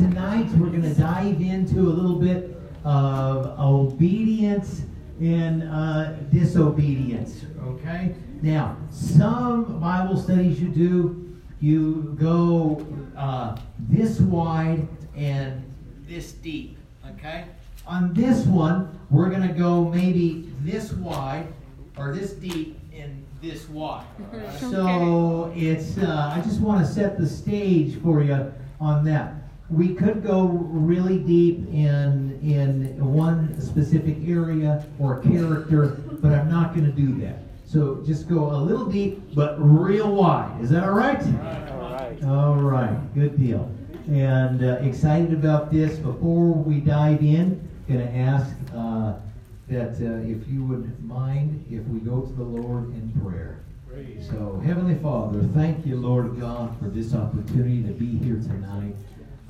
tonight we're going to dive into a little bit of obedience and uh, disobedience. Okay? Now, some Bible studies you do, you go uh, this wide and this deep. Okay? On this one, we're going to go maybe this wide or this deep and this wide. So it's, uh, I just want to set the stage for you on that. We could go really deep in in one specific area or character, but I'm not going to do that. So just go a little deep, but real wide. Is that all right? All right. All right, good deal. And uh, excited about this. Before we dive in, going to ask uh, that uh, if you would mind if we go to the Lord in prayer. So, Heavenly Father, thank you, Lord God, for this opportunity to be here tonight.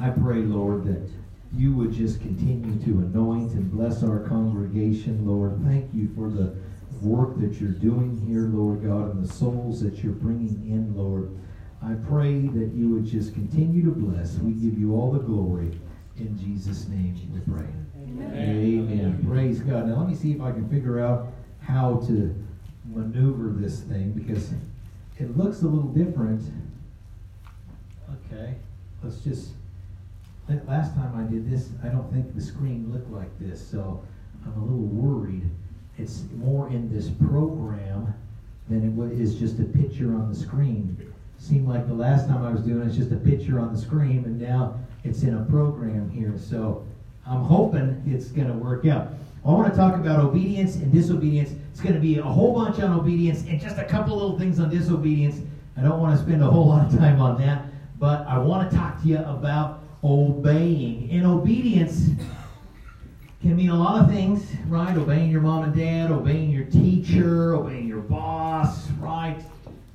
I pray, Lord, that you would just continue to anoint and bless our congregation, Lord. Thank you for the work that you're doing here, Lord God, and the souls that you're bringing in, Lord. I pray that you would just continue to bless. We give you all the glory. In Jesus' name we pray. Amen. Amen. Praise God. Now let me see if I can figure out how to maneuver this thing because it looks a little different. Okay. Let's just last time I did this, I don't think the screen looked like this, so I'm a little worried. It's more in this program than it is just a picture on the screen. Seemed like the last time I was doing it, it's just a picture on the screen, and now it's in a program here. So I'm hoping it's going to work out. I want to talk about obedience and disobedience. It's going to be a whole bunch on obedience and just a couple little things on disobedience. I don't want to spend a whole lot of time on that, but I want to talk to you about obeying. And obedience can mean a lot of things, right? Obeying your mom and dad, obeying your teacher, obeying your boss, right?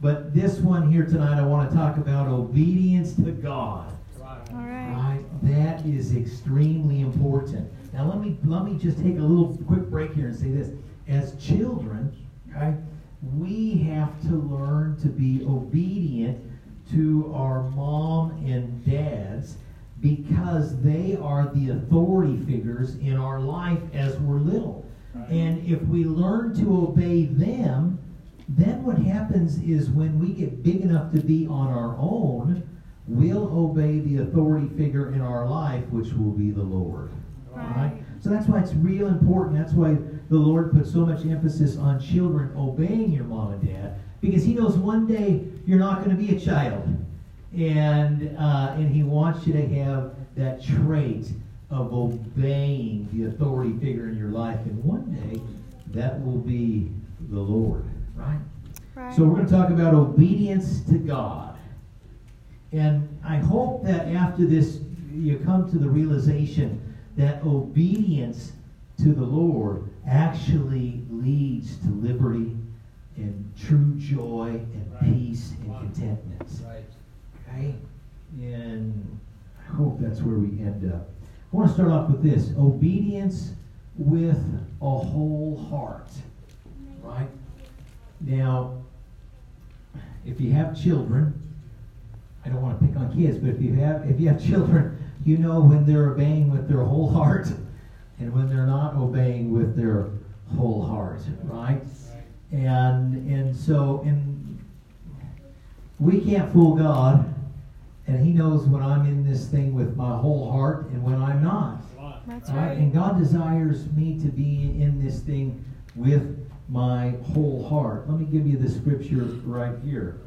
But this one here tonight, I want to talk about obedience to God. All right. Right? That is extremely important. Now let me let me just take a little quick break here and say this. As children, okay, we have to learn to be obedient to our mom and dads because they are the authority figures in our life as we're little. Right. And if we learn to obey them, then what happens is when we get big enough to be on our own, we'll obey the authority figure in our life, which will be the Lord. Right. right? So that's why it's real important. That's why the Lord puts so much emphasis on children obeying your mom and dad, because He knows one day you're not going to be a child and uh, and he wants you to have that trait of obeying the authority figure in your life, and one day that will be the Lord, right? Right. So we're going to talk about obedience to God, and I hope that after this you come to the realization that obedience to the Lord actually leads to liberty and true joy and peace and contentment. Right. Okay? And I hope that's where we end up. I want to start off with this obedience with a whole heart. Right? Now, if you have children, I don't want to pick on kids, but if you have if you have children, you know when they're obeying with their whole heart and when they're not obeying with their whole heart, right? And and so and we can't fool God and He knows when I'm in this thing with my whole heart and when I'm not. That's right? right. And God desires me to be in this thing with my whole heart. Let me give you the scripture right here.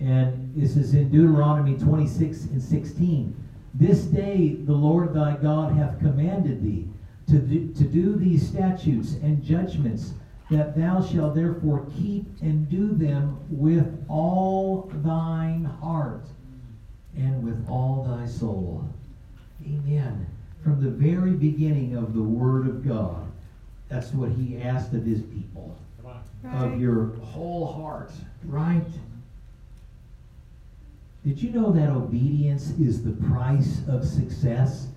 And this is in Deuteronomy 26 and 16. This day the Lord thy God hath commanded thee to do, to do these statutes and judgments, that thou shalt therefore keep and do them with all thine heart and with all thy soul. Amen. From the very beginning of the Word of God, that's what he asked of his people. Right. Of your whole heart, right? Did you know that obedience is the price of success?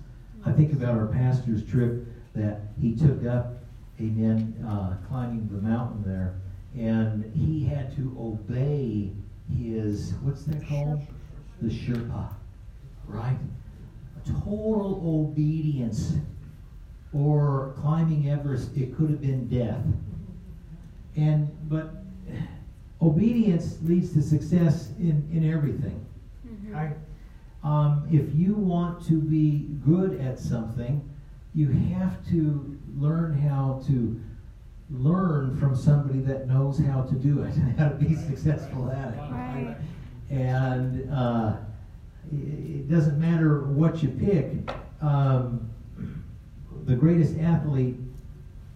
I think about our pastor's trip that he took up, amen, uh, climbing the mountain there, and he had to obey his, what's that called? The Sherpa, right? total obedience or climbing Everest, it could have been death. And but obedience leads to success in, in everything. Mhm. Right? Um, if you want to be good at something, you have to learn how to learn from somebody that knows how to do it and how to be successful at it. Right. And uh, it doesn't matter what you pick. Um, the greatest athlete,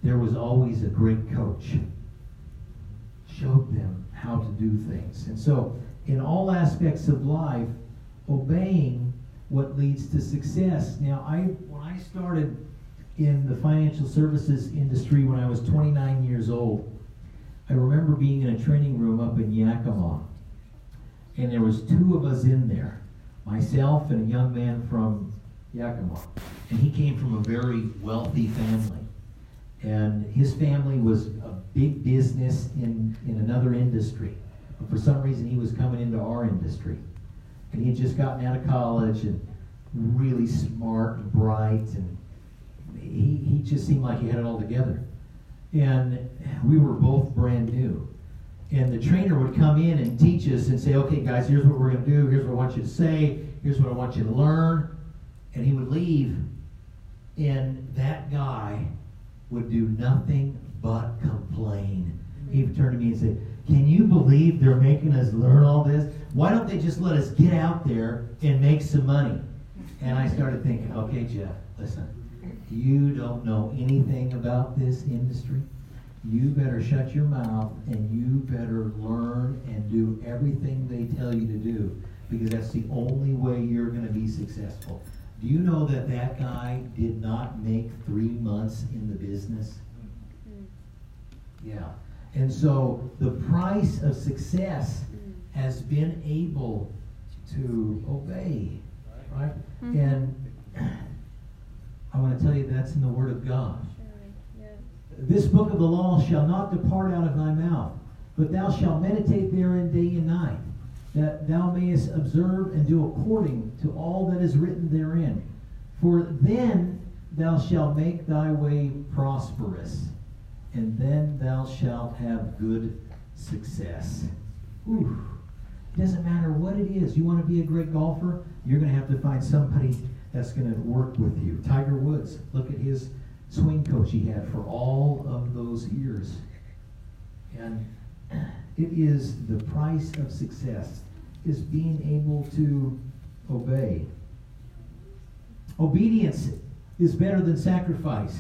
there was always a great coach. Showed them how to do things. And so, in all aspects of life, obeying what leads to success. Now, I when I started in the financial services industry when I was 29 years old, I remember being in a training room up in Yakima, and there was two of us in there, myself and a young man from Yakima, and he came from a very wealthy family, and his family was a big business in in another industry, but for some reason he was coming into our industry, and he had just gotten out of college and really smart and bright. And he, he just seemed like he had it all together. And we were both brand new. And the trainer would come in and teach us and say, okay, guys, here's what we're going to do. Here's what I want you to say. Here's what I want you to learn. And he would leave. And that guy would do nothing but complain. He would turn to me and say, can you believe they're making us learn all this? Why don't they just let us get out there and make some money? And I started thinking, okay, Jeff, listen, you don't know anything about this industry. You better shut your mouth and you better learn and do everything they tell you to do because that's the only way you're going to be successful. Do you know that that guy did not make three months in the business? Mm. Yeah. And so the price of success Mm. has been able to obey, right? Mhm. And I want to tell you that's in the Word of God. This book of the law shall not depart out of thy mouth, but thou shalt meditate therein day and night, that thou mayest observe and do according to all that is written therein. For then thou shalt make thy way prosperous, and then thou shalt have good success. Ooh. Doesn't matter what it is. You want to be a great golfer? You're going to have to find somebody that's going to work with you. Tiger Woods, look at his swing coach he had for all of those years. And it is the price of success is being able to obey. Obedience is better than sacrifice.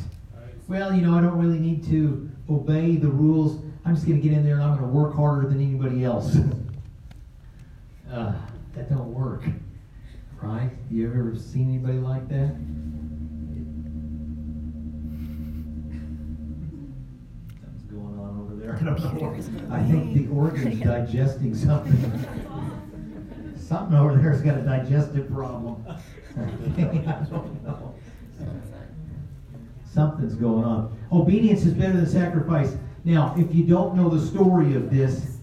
Well, you know, I don't really need to obey the rules. I'm just going to get in there and I'm going to work harder than anybody else. uh, that don't work, right? You ever seen anybody like that? There. I don't know. I think the organ's digesting something. Something over there's got a digestive problem. I don't know. Something's going on. Obedience is better than sacrifice. Now, if you don't know the story of this,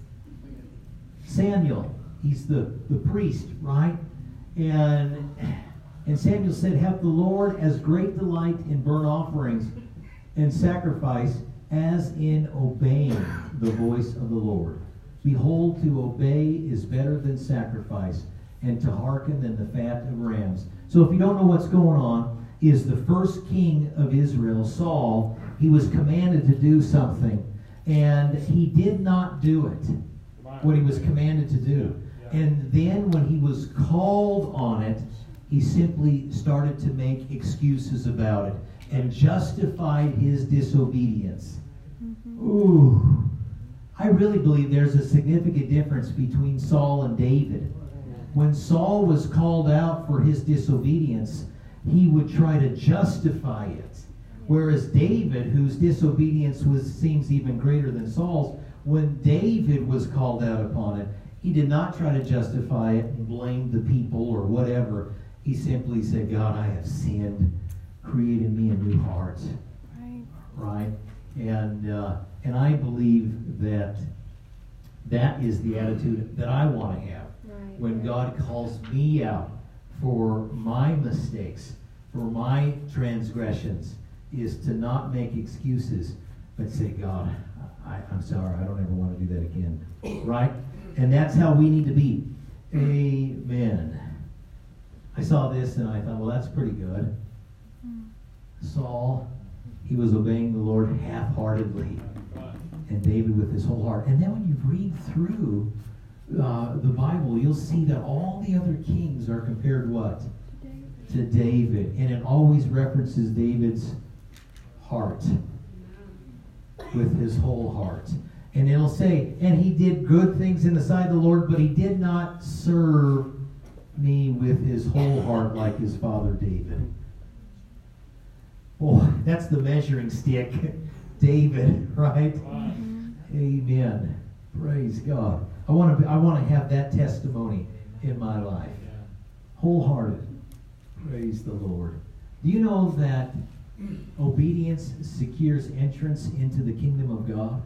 Samuel, he's the, the priest, right? And and Samuel said, Have the Lord as great delight in burnt offerings and sacrifice as in obeying the voice of the Lord. Behold, to obey is better than sacrifice, and to hearken than the fat of rams. So if you don't know what's going on, is the first king of Israel, Saul, he was commanded to do something, and he did not do it, what he was commanded to do. And then when he was called on it, he simply started to make excuses about it and justified his disobedience. Mm-hmm. Ooh. I really believe there's a significant difference between Saul and David. When Saul was called out for his disobedience, he would try to justify it. Whereas David, whose disobedience was seems even greater than Saul's, when David was called out upon it, he did not try to justify it and blame the people or whatever. He simply said, God, I have sinned. Create in me a new heart Right. right? And uh, and I believe that that is the attitude that I want to have Right. when God calls me out for my mistakes, for my transgressions, is to not make excuses, but say, God, I, I'm sorry, I don't ever want to do that again. Right? And that's how we need to be. Amen. I saw this and I thought, well, that's pretty good. Saul, he was obeying the Lord half heartedly, and David with his whole heart. And then when you read through uh, the Bible, you'll see that all the other kings are compared what? To David. And it always references David's heart with his whole heart. And it'll say, and he did good things in the sight of the Lord, but he did not serve me with his whole heart like his father David. Boy, that's the measuring stick. David, right? Amen. Praise God. I want to I want to have that testimony in my life. Wholehearted. Praise the Lord. Do you know that obedience secures entrance into the kingdom of God?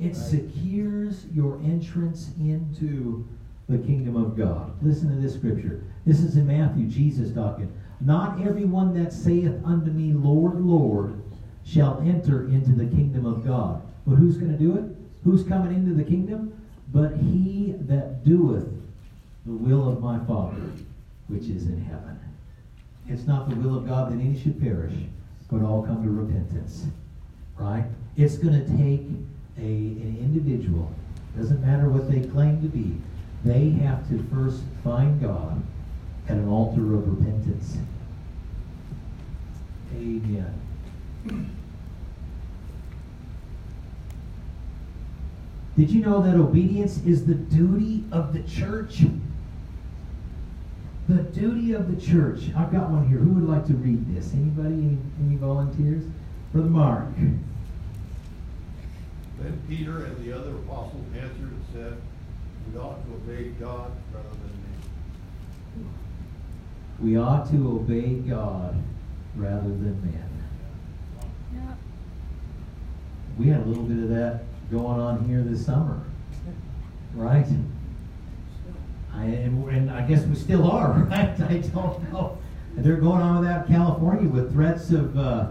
It secures your entrance into the kingdom of God. Listen to this scripture. This is in Matthew, Jesus talking. Not everyone that saith unto me, Lord, Lord, shall enter into the kingdom of God. But who's going to do it? Who's coming into the kingdom? But he that doeth the will of my Father, which is in heaven. It's not the will of God that any should perish, but all come to repentance. Right? It's going to take a, an individual, doesn't matter what they claim to be, they have to first find God at an altar of repentance. Amen. Did you know that obedience is the duty of the church? The duty of the church. I've got one here. Who would like to read this? Anybody? Any, any volunteers? Brother Mark. Then Peter and the other apostles answered and said, We ought to obey God rather than men. We ought to obey God rather than men. Yeah. We had a little bit of that going on here this summer, right? I, and, and I guess we still are, right? I don't know. They're going on with that in California with threats of uh,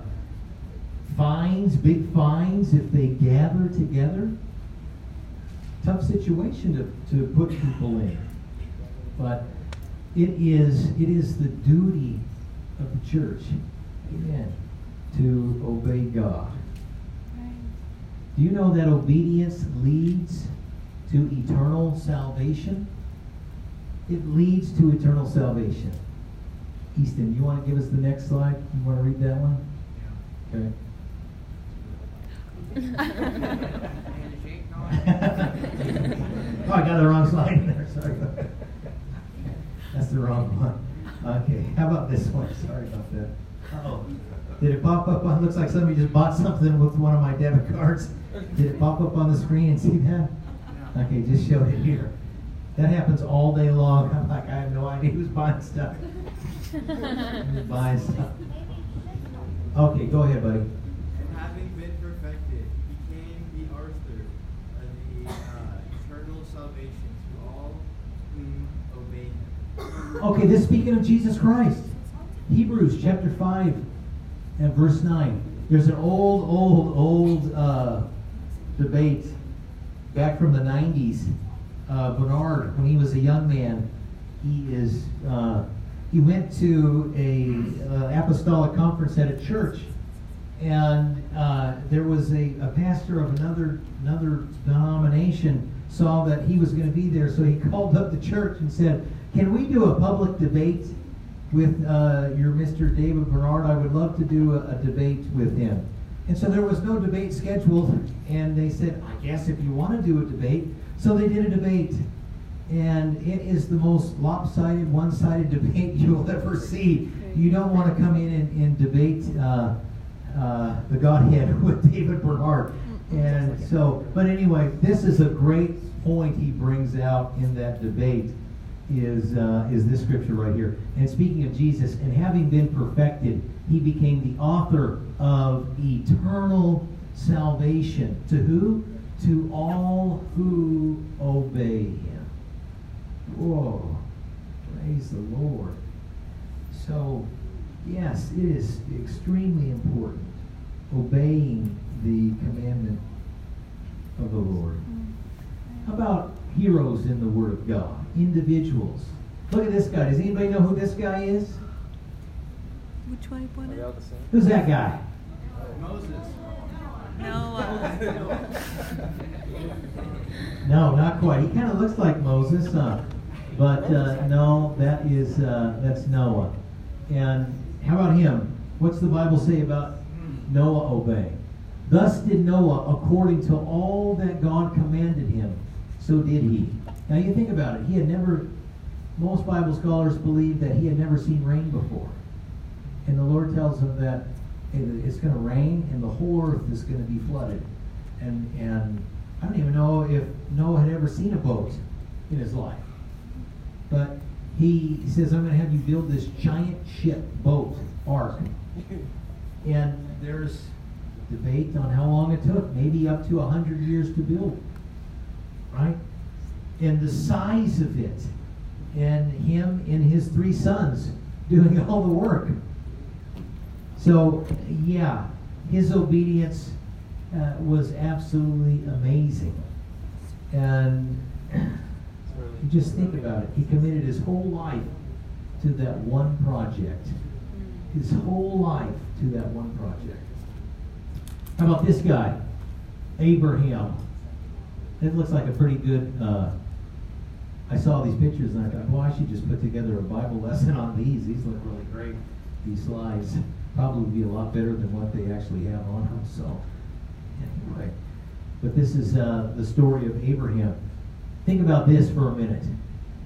fines, big fines if they gather together. Tough situation to, to put people in. But it is it is the duty of the church, amen, to obey God. Do you know that obedience leads to eternal salvation? It leads to eternal salvation. Easton, you want to give us the next slide? You want to read that one? Okay. oh, I got the wrong slide in there. Sorry. That's the wrong one. Okay. How about this one? Sorry about that. oh. Did it pop up on? Looks like somebody just bought something with one of my debit cards. Did it pop up on the screen and see that? Okay, just showed it here. That happens all day long. I'm like, I have no idea who's buying stuff. who's buying stuff. Okay, go ahead, buddy. And having been perfected, he became the author of the uh, eternal salvation to all whom obey him. Okay, this speaking of Jesus Christ. Hebrews chapter 5 and verse 9. There's an old, old, old uh, debate back from the 90s. Uh, Bernard, when he was a young man, he is uh, he went to a uh, apostolic conference at a church, and uh, there was a, a pastor of another another denomination saw that he was going to be there, so he called up the church and said, "Can we do a public debate with uh, your Mr. David Bernard? I would love to do a, a debate with him." And so there was no debate scheduled, and they said, I guess if you want to do a debate. So they did a debate. And it is the most lopsided, one sided debate you'll ever see. You don't want to come in and, and debate uh, uh, the Godhead with David Bernard. And so, but anyway, this is a great point he brings out in that debate is, uh, is this scripture right here. And speaking of Jesus, and having been perfected, he became the author of eternal salvation. To who? To all who obey him. Whoa. Praise the Lord. So, yes, it is extremely important obeying the commandment of the Lord. How about heroes in the Word of God? Individuals. Look at this guy. Does anybody know who this guy is? Which way Are they all the same? Who's that guy? Moses. Noah. No, not quite. He kind of looks like Moses, huh? But uh, no, that is uh, that's Noah. And how about him? What's the Bible say about Noah obeying? Thus did Noah according to all that God commanded him. So did he. Now you think about it. He had never. Most Bible scholars believe that he had never seen rain before, and the Lord tells him that it's going to rain and the whole earth is going to be flooded. And and I don't even know if Noah had ever seen a boat in his life. But he says, I'm going to have you build this giant ship, boat, ark. And there's debate on how long it took, maybe up to 100 years to build. Right? And the size of it, and him and his three sons doing all the work. So, yeah, his obedience uh, was absolutely amazing. And just think about it. He committed his whole life to that one project. His whole life to that one project. How about this guy? Abraham. It looks like a pretty good. Uh, I saw these pictures and I thought, boy, I should just put together a Bible lesson on these. These look really great. These slides probably would be a lot better than what they actually have on them. So, anyway, but this is uh, the story of Abraham. Think about this for a minute.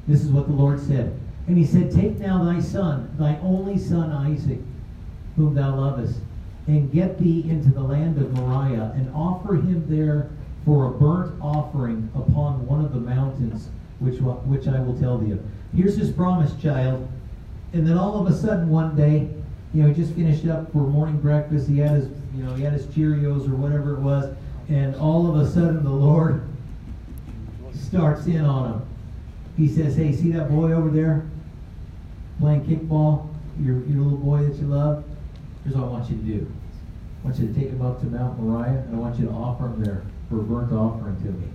This is what the Lord said. And he said, Take now thy son, thy only son Isaac, whom thou lovest, and get thee into the land of Moriah, and offer him there for a burnt offering upon one of the mountains, which, which I will tell thee of. Here's his promise, child. And then all of a sudden one day, you know, he just finished up for morning breakfast. He had his, you know, he had his Cheerios or whatever it was, and all of a sudden the Lord starts in on him. He says, "Hey, see that boy over there playing kickball? Your your little boy that you love. Here's what I want you to do. I want you to take him up to Mount Moriah, and I want you to offer him there for burnt offering to me."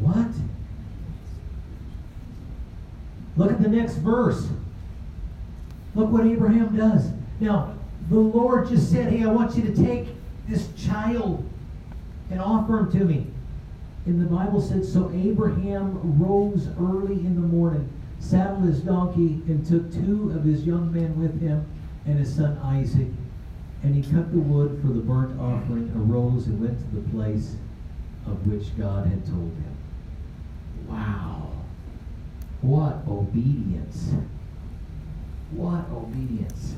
What? Look at the next verse. Look what Abraham does. Now, the Lord just said, Hey, I want you to take this child and offer him to me. And the Bible said, So Abraham rose early in the morning, saddled his donkey, and took two of his young men with him and his son Isaac. And he cut the wood for the burnt offering, arose, and went to the place of which God had told him. Wow. What obedience. What obedience.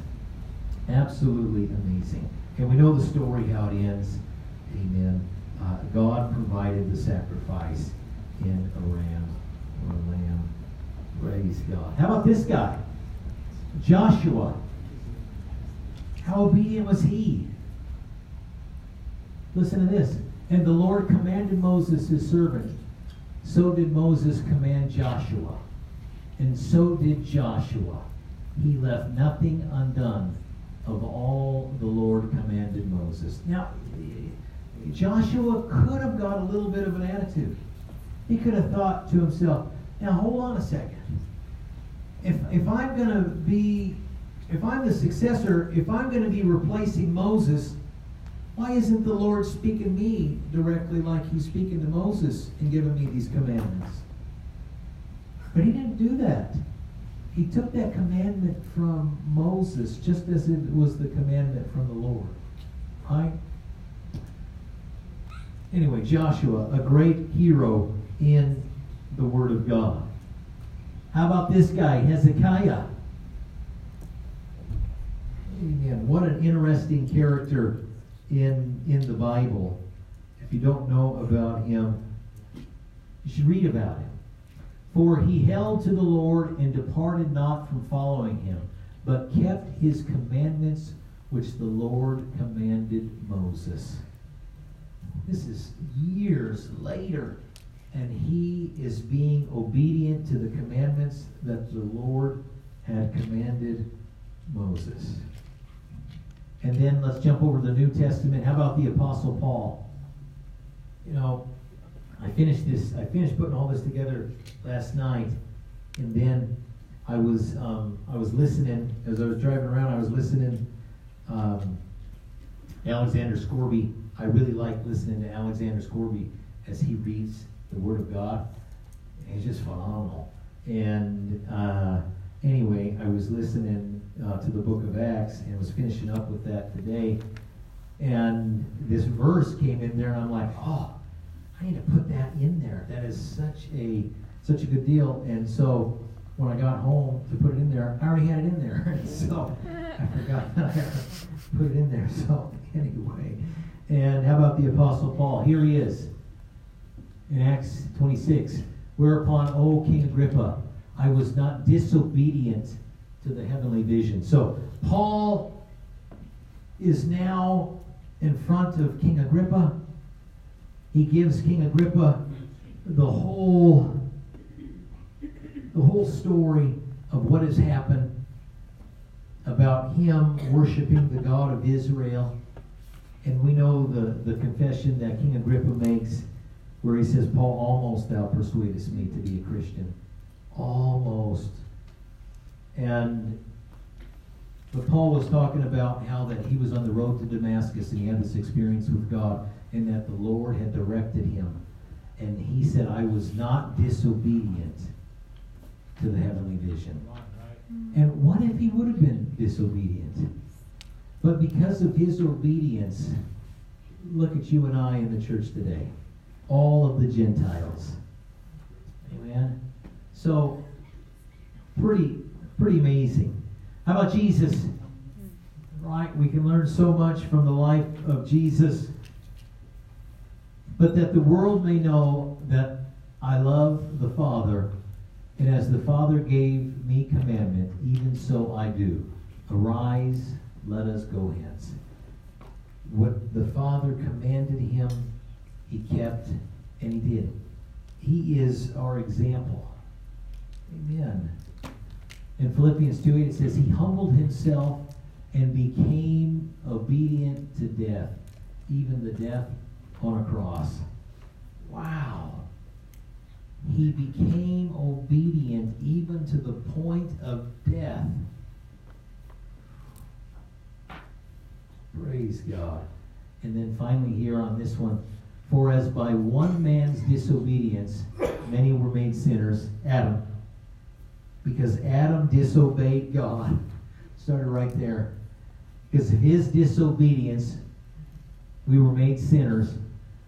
Absolutely amazing. And we know the story how it ends. Amen. Uh, God provided the sacrifice in a ram or a lamb. Praise God. How about this guy? Joshua. How obedient was he? Listen to this. And the Lord commanded Moses, his servant. So did Moses command Joshua. And so did Joshua. He left nothing undone of all the Lord commanded Moses. Now, Joshua could have got a little bit of an attitude. He could have thought to himself, now hold on a second. If, if I'm going to be, if I'm the successor, if I'm going to be replacing Moses, why isn't the Lord speaking to me directly like he's speaking to Moses and giving me these commandments? But he didn't do that. He took that commandment from Moses just as it was the commandment from the Lord. Right? Anyway, Joshua, a great hero in the Word of God. How about this guy, Hezekiah? Amen. What an interesting character in, in the Bible. If you don't know about him, you should read about him. For he held to the Lord and departed not from following him, but kept his commandments which the Lord commanded Moses. This is years later. and he is being obedient to the commandments that the Lord had commanded Moses. And then let's jump over to the New Testament. How about the Apostle Paul? You know, I finished this, I finished putting all this together last night, and then I was um, I was listening as I was driving around. I was listening. Um, Alexander Scourby. I really like listening to Alexander Scourby as he reads the Word of God. He's just phenomenal. And uh, anyway, I was listening uh, to the Book of Acts and was finishing up with that today. And this verse came in there, and I'm like, oh, I need to put that in there. That is such a such a good deal. And so when I got home to put it in there, I already had it in there. so I forgot that I put it in there. So anyway, and how about the Apostle Paul? Here he is in Acts 26. Whereupon, O King Agrippa, I was not disobedient to the heavenly vision. So Paul is now in front of King Agrippa. He gives King Agrippa the whole the whole story of what has happened about him worshiping the God of Israel. And we know the, the confession that King Agrippa makes where he says, Paul, almost thou persuadest me to be a Christian. Almost. And but Paul was talking about how that he was on the road to Damascus and he had this experience with God and that the Lord had directed him. And he said, I was not disobedient to the heavenly vision. And what if he would have been disobedient? But because of his obedience, look at you and I in the church today. All of the Gentiles. Amen. So pretty pretty amazing. How about Jesus? Right? We can learn so much from the life of Jesus. But that the world may know that I love the Father and as the Father gave me commandment, even so I do. Arise, let us go hence. What the Father commanded him, he kept, and he did. He is our example. Amen. In Philippians 2 8, it says, He humbled himself and became obedient to death, even the death on a cross. Wow he became obedient even to the point of death. Praise God. And then finally, here on this one, for as by one man's disobedience many were made sinners, Adam, because Adam disobeyed God. Started right there. Because of his disobedience, we were made sinners.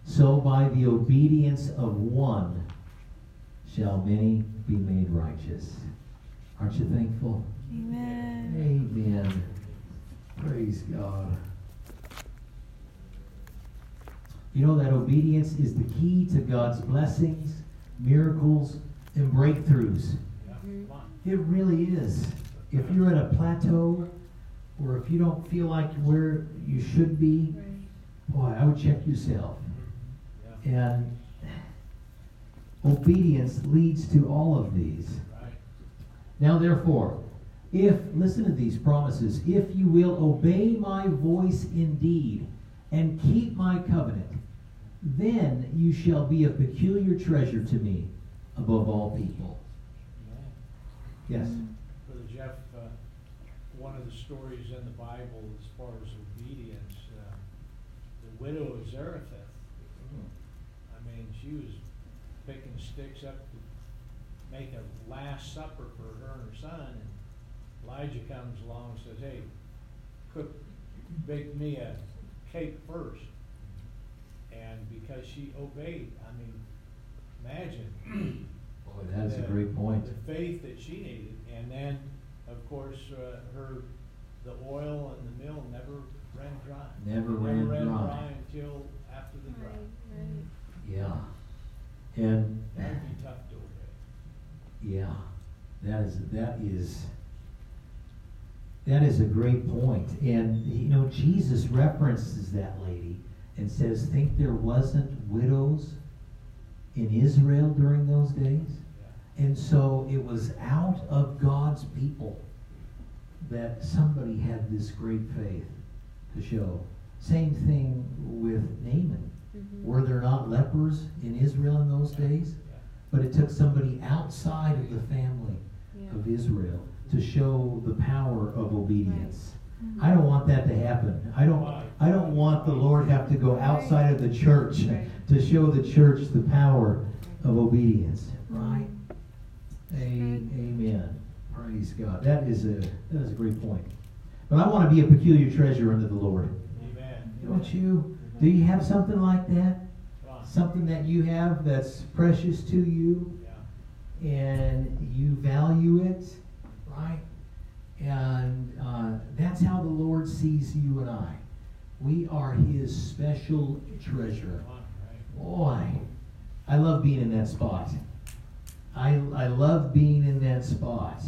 So by the obedience of one, shall many be made righteous. Aren't you thankful? Amen. Amen. Praise God. You know that obedience is the key to God's blessings, miracles, and breakthroughs. It really is. If you're at a plateau or if you don't feel like where you should be, boy, I would check yourself. And Obedience leads to all of these. Now, therefore, if, listen to these promises, if you will obey my voice indeed and keep my covenant, then you shall be a peculiar treasure to me above all people. Yes? Brother Jeff, uh, one of the stories in the Bible as far as obedience, uh, the widow of Zarephath, I mean, she was picking sticks up to make a last supper for her and her son. And Elijah comes along and says, Hey, cook, bake me a cake first. And because she obeyed, I mean, imagine. Boy, that's the, a great point. The faith that she needed. And then, of course, uh, her, the oil and the mill never ran dry. Never, never ran, ran dry. dry until after the drought. Right, right. Yeah. And that'd be tough to obey. Yeah, that is that is that is a great point. And you know, Jesus references that lady and says, "Think there wasn't widows in Israel during those days. And so it was out of God's people that somebody had this great faith to show. Same thing with Naaman. Mhm. Were there not lepers in Israel in those days? But it took somebody outside of the family Yeah. of Israel to show the power of obedience. Mhm. I don't want that to happen. I don't I don't want the Lord have to go outside of the church Right. to show the church the power of obedience. Right? A- amen. Praise God. That is a that is a great point. But I want to be a peculiar treasure unto the Lord. Amen. Don't you? Do you have something like that? Something that you have that's precious to you Yeah. and you value it, right? And uh, that's how the Lord sees you and I. We are His special treasure. Come on, right. Boy, I love being in that spot. I, I love being in that spot.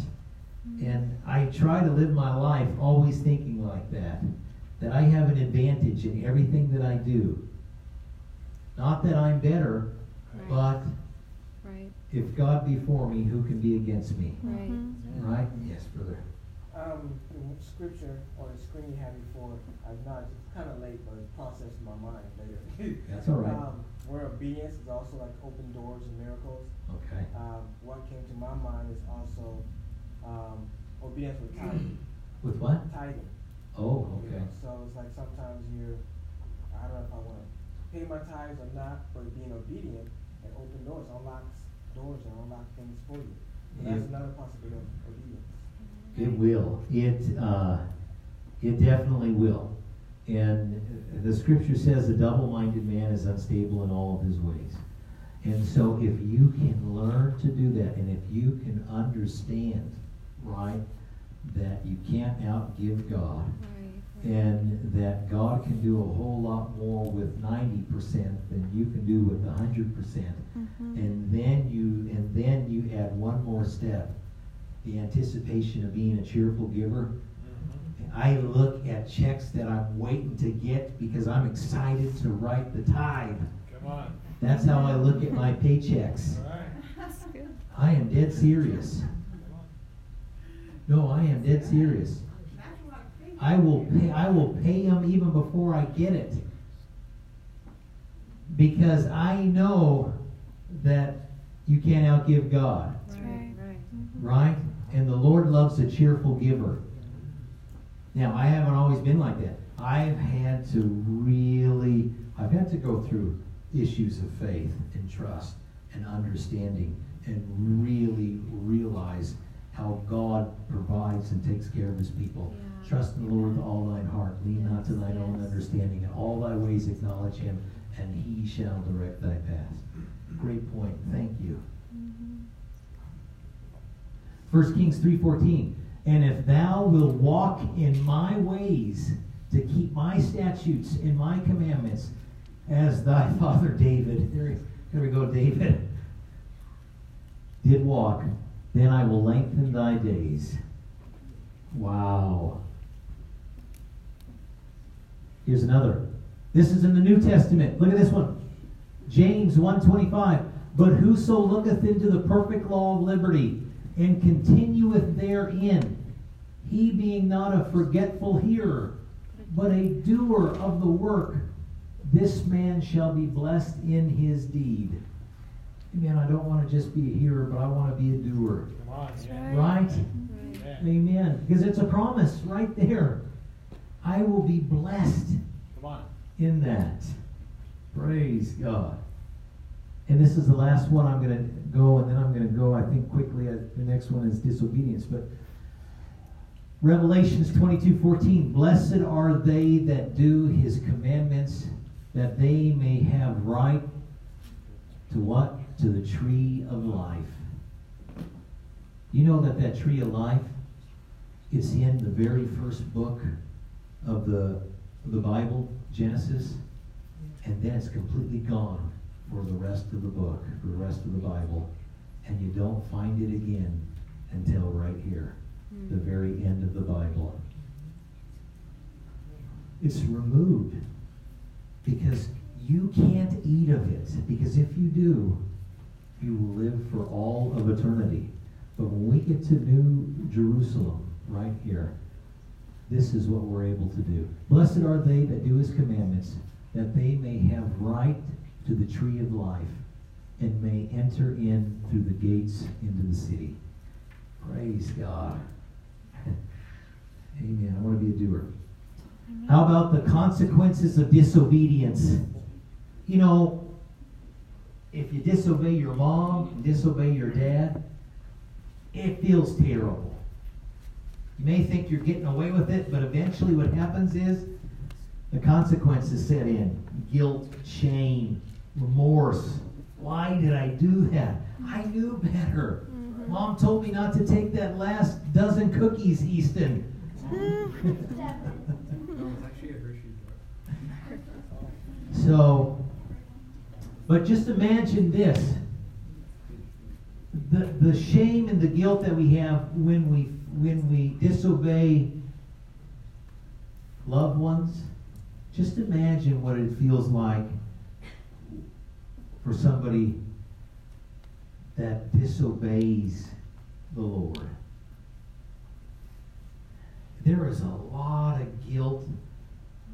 And I try to live my life always thinking like that. That I have an advantage in everything that I do. Not that I'm better, Right. but Right. if God be for me, who can be against me? Right. Mhm. Right? Yes, brother. Um, the scripture or the screen you had before, I've not, it's kind of late, but it's processed in my mind later. That's all right. Um, where obedience is also like open doors and miracles. Okay. Um, what came to my mind is also, um, obedience with tithing, With what? tithing. Oh, you okay. know. So it's like sometimes you're, I don't know if I wanna pay my tithes or not, but being obedient and open doors unlocks doors and unlock things for you. So that's another possibility of obedience. It will. It uh, it definitely will. And the scripture says a double-minded man is unstable in all of his ways. And so if you can learn to do that, and if you can understand, right, that you can't outgive God, Right. and that God can do a whole lot more with 90% than you can do with 100%. Mhm. And then you and then you add one more step, the anticipation of being a cheerful giver. I look at checks that I'm waiting to get because I'm excited to write the tithe. Come on. That's how I look at my paychecks. All right. That's good. I am dead serious. No, I am dead serious. I will pay, I will pay them even before I get it. Because I know that you can't outgive God, Right. Right. right? And the Lord loves a cheerful giver. Now, I haven't always been like that. I've had to really, I've had to go through issues of faith and trust and understanding and really realize how God provides and takes care of his people. Yeah. Trust in the Lord with all thine heart. Lean not to Yes, thine own understanding. In all thy ways acknowledge him, and he shall direct thy path. Great point. Thank you. Mhm. 1 Kings 3.14 And if thou wilt walk in my ways to keep my statutes and my commandments as thy father David, there, we go, David, did walk, then I will lengthen thy days. Wow. Here's another. This is in the New Testament. Look at this one. James 1:25. But whoso looketh into the perfect law of liberty and continueth therein, he being not a forgetful hearer, but a doer of the work, this man shall be blessed in his deed. Amen. I don't want to just be a hearer, but I want to be a doer. Come on. Yeah. Right. Right? Right. Amen. Amen. Because it's a promise right there. I will be blessed Come on. in that. Praise God. And this is the last one I'm going to go, and then I'm going to go, I think, quickly. Uh, The next one is disobedience. But Revelations 22 14. Blessed are they that do his commandments, that they may have right to what? To the tree of life. You know that that tree of life is in the very first book of the, the Bible, Genesis, and then it's completely gone for the rest of the book, for the rest of the Bible, and you don't find it again until right here, the Mm. very end of the Bible. It's removed because you can't eat of it, because if you do, you will live for all of eternity. But when we get to New Jerusalem, right here, this is what we're able to do. Blessed are they that do his commandments, that they may have right to the tree of life and may enter in through the gates into the city. Praise God. Amen. I want to be a doer. How about the consequences of disobedience? You know, if you disobey your mom, and disobey your dad, it feels terrible. You may think you're getting away with it, but eventually what happens is the consequences set in. Guilt, shame, remorse. Why did I do that? I knew better. Mm-hmm. Mom told me not to take that last dozen cookies, Easton. No, it's actually a Hershey's bar. So, but just imagine this. The, the shame and the guilt that we have when we when we disobey loved ones. Just imagine what it feels like for somebody that disobeys the Lord. There is a lot of guilt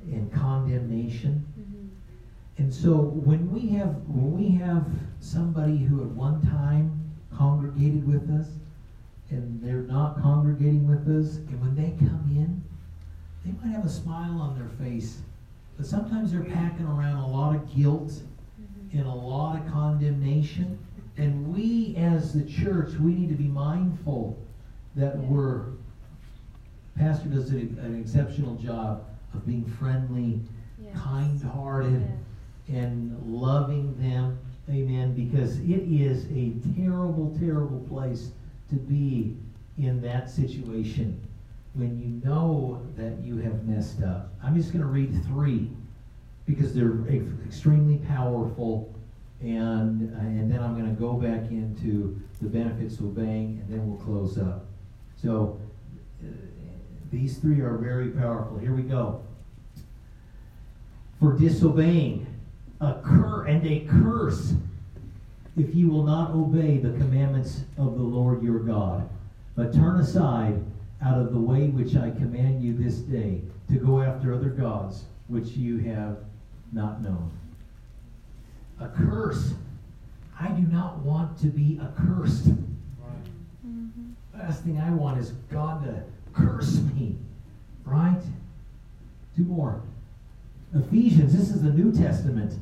and condemnation. Mm-hmm. And so when we have when we have somebody who at one time congregated with us and they're not congregating with us, and when they come in, they might have a smile on their face, but sometimes they're packing around a lot of guilt and a lot of condemnation. And we as the church, we need to be mindful that we're Pastor does an an exceptional job of being friendly, Yes. kind-hearted, Yes. and loving them. Amen. Because it is a terrible, terrible place to be in that situation when you know that you have messed up. I'm just going to read three because they're extremely powerful. And, and then I'm going to go back into the benefits of obeying, and then we'll close up. So uh, these three are very powerful. Here we go for disobeying a cur and a curse if you will not obey the commandments of the Lord your God, but turn aside out of the way which I command you this day to go after other gods which you have not known. A curse. I do not want to be accursed. Last thing I want is God to curse me. Right? Two more. Ephesians, this is the New Testament.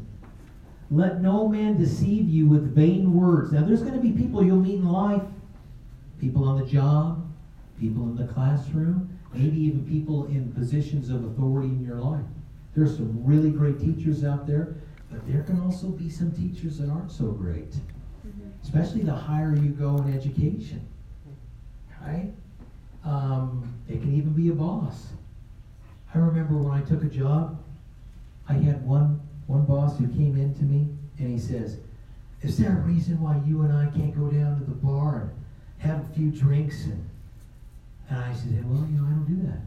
Let no man deceive you with vain words. Now, there's going to be people you'll meet in life people on the job, people in the classroom, maybe even people in positions of authority in your life. There's some really great teachers out there, but there can also be some teachers that aren't so great, especially the higher you go in education. Right? Um, it can even be a boss. I remember when I took a job, I had one one boss who came in to me and he says, "Is there a reason why you and I can't go down to the bar and have a few drinks?" And and I said, "Well, you know, I don't do that.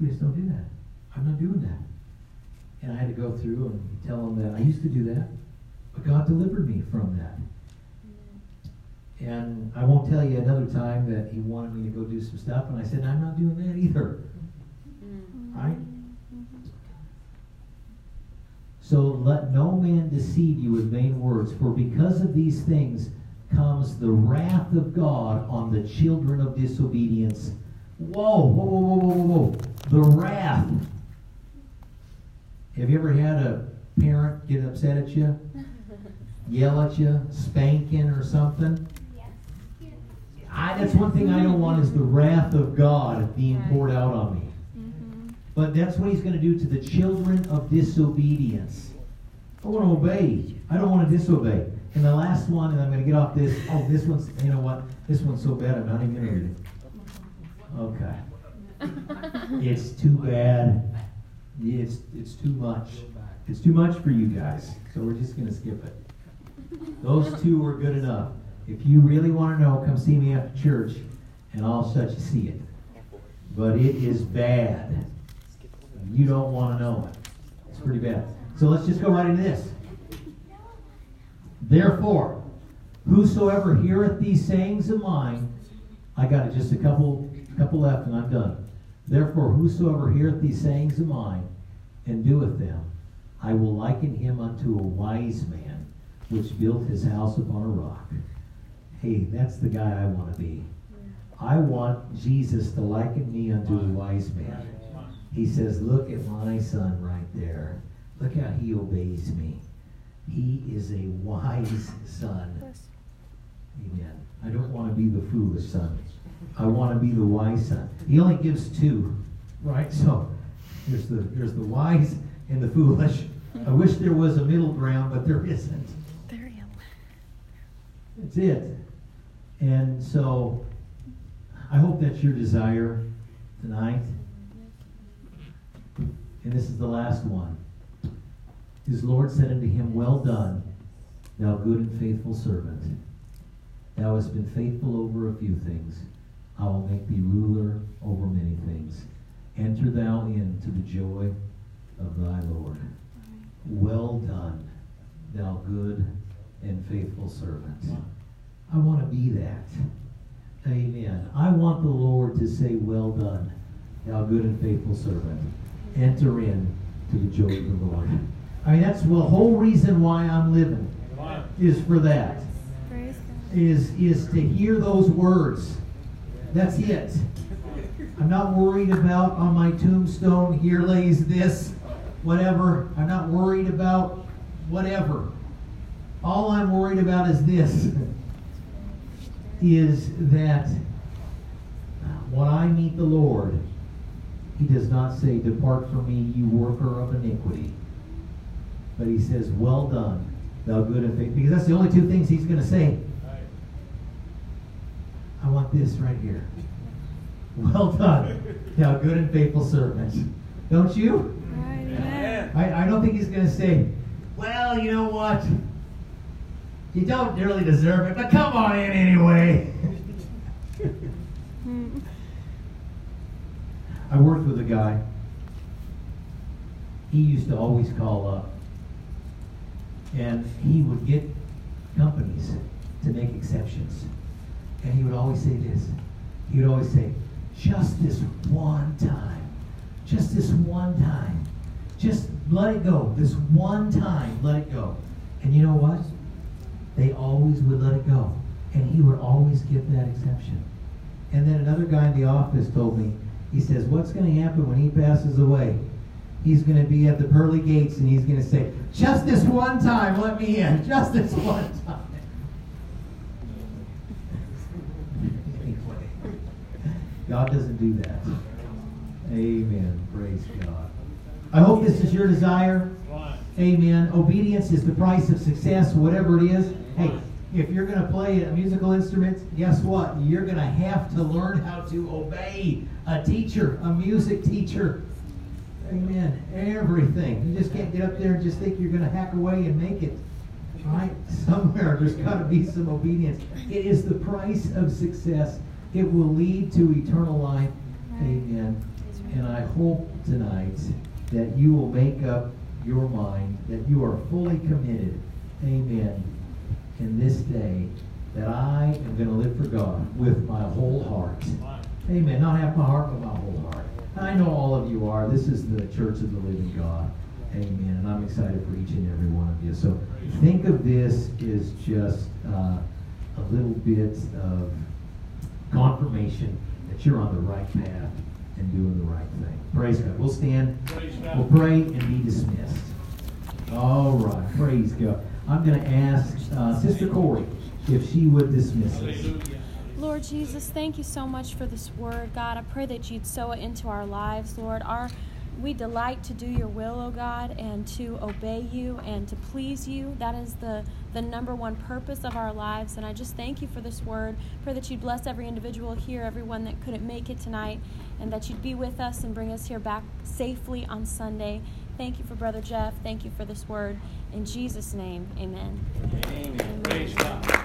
We just don't do that. I'm not doing that." And I had to go through and tell him that I used to do that, but God delivered me from that. And I won't tell you another time that he wanted me to go do some stuff, and I said, I'm not doing that either. Mm-hmm. Right? Mm-hmm. So let no man deceive you with vain words, for because of these things comes the wrath of God on the children of disobedience. Whoa, whoa, whoa, whoa, whoa, whoa, whoa. The wrath. Have you ever had a parent get upset at you? Yell at you, spanking or something? I, that's one thing I don't want is the wrath of God being poured out on me. Mm-hmm. But that's what he's going to do to the children of disobedience. I want to obey. I don't want to disobey. And the last one, and I'm going to get off this. Oh, this one's, you know what? This one's so bad, I'm not even going to read it. Okay. It's too bad. It's, it's too much. It's too much for you guys. So we're just going to skip it. Those two were good enough. If you really want to know, come see me after church, and I'll let you see it. But it is bad. You don't want to know it. It's pretty bad. So let's just go right into this. Therefore, Whosoever heareth these sayings of mine, I got it, just a couple, couple left and I'm done. Therefore, whosoever heareth these sayings of mine and doeth them, I will liken him unto a wise man which built his house upon a rock. Hey, that's the guy I want to be. I want Jesus to liken me unto a wise man. He says, Look at my son right there. Look how he obeys me. He is a wise son. Amen. I don't want to be the foolish son. I want to be the wise son. He only gives two, right? So there's the there's the wise and the foolish. I wish there was a middle ground, but there isn't. There you That's it. And so I hope that's your desire tonight. And this is the last one. His Lord said unto him, Well done, thou good and faithful servant. Thou hast been faithful over a few things. I will make thee ruler over many things. Enter thou into the joy of thy Lord. Well done, thou good and faithful servant. I want to be that. Amen. I want the Lord to say, Well done, thou good and faithful servant. Enter in to the joy of the Lord. I mean, that's the whole reason why I'm living, is for that. Is, is to hear those words. That's it. I'm not worried about on my tombstone, here lays this, whatever. I'm not worried about whatever. All I'm worried about is this is that when I meet the Lord, He does not say, Depart from me, you worker of iniquity. But He says, Well done, thou good and faithful. Because that's the only two things He's going to say. I want this right here. Well done, thou good and faithful servant. Don't you? Amen. I, I don't think he's going to say, well, you know what? You don't really deserve it, but come on in anyway. Hmm. I worked with a guy. He used to always call up. And he would get companies to make exceptions. And he would always say this. He would always say, just this one time. Just this one time. Just let it go. This one time, let it go. And you know what? They always would let it go. And he would always give that exception. And then another guy in the office told me, he says, What's going to happen when he passes away? He's going to be at the pearly gates and he's going to say, Just this one time, let me in. Just this one time. Anyway, God doesn't do that. Amen. Praise God. I hope this is your desire. Amen. Obedience is the price of success, whatever it is. Hey, if you're going to play a musical instrument, guess what? You're going to have to learn how to obey a teacher, a music teacher. Amen. Everything. You just can't get up there and just think you're going to hack away and make it. Right? Somewhere there's got to be some obedience. It is the price of success. It will lead to eternal life. Amen. And I hope tonight that you will make up your mind that you are fully committed. Amen. In this day, that I am going to live for God with my whole heart. Amen. Not half my heart, but my whole heart. I know all of you are. This is the church of the living God. Amen. And I'm excited for each and every one of you. So think of this as just uh, a little bit of confirmation that you're on the right path and doing the right thing. Praise God. We'll stand. Praise God. We'll pray and be dismissed. All right. Praise God. I'm going to ask uh, Sister Corey if she would dismiss us. Lord Jesus, thank you so much for this word, God. I pray that you'd sow it into our lives, Lord. Our we delight to do your will, O God, and to obey you and to please you. That is the, the number one purpose of our lives. And I just thank you for this word. Pray that you'd bless every individual here, everyone that couldn't make it tonight, and that you'd be with us and bring us here back safely on Sunday. Thank you for Brother Jeff. Thank you for this word. In Jesus' name, amen. Amen. God.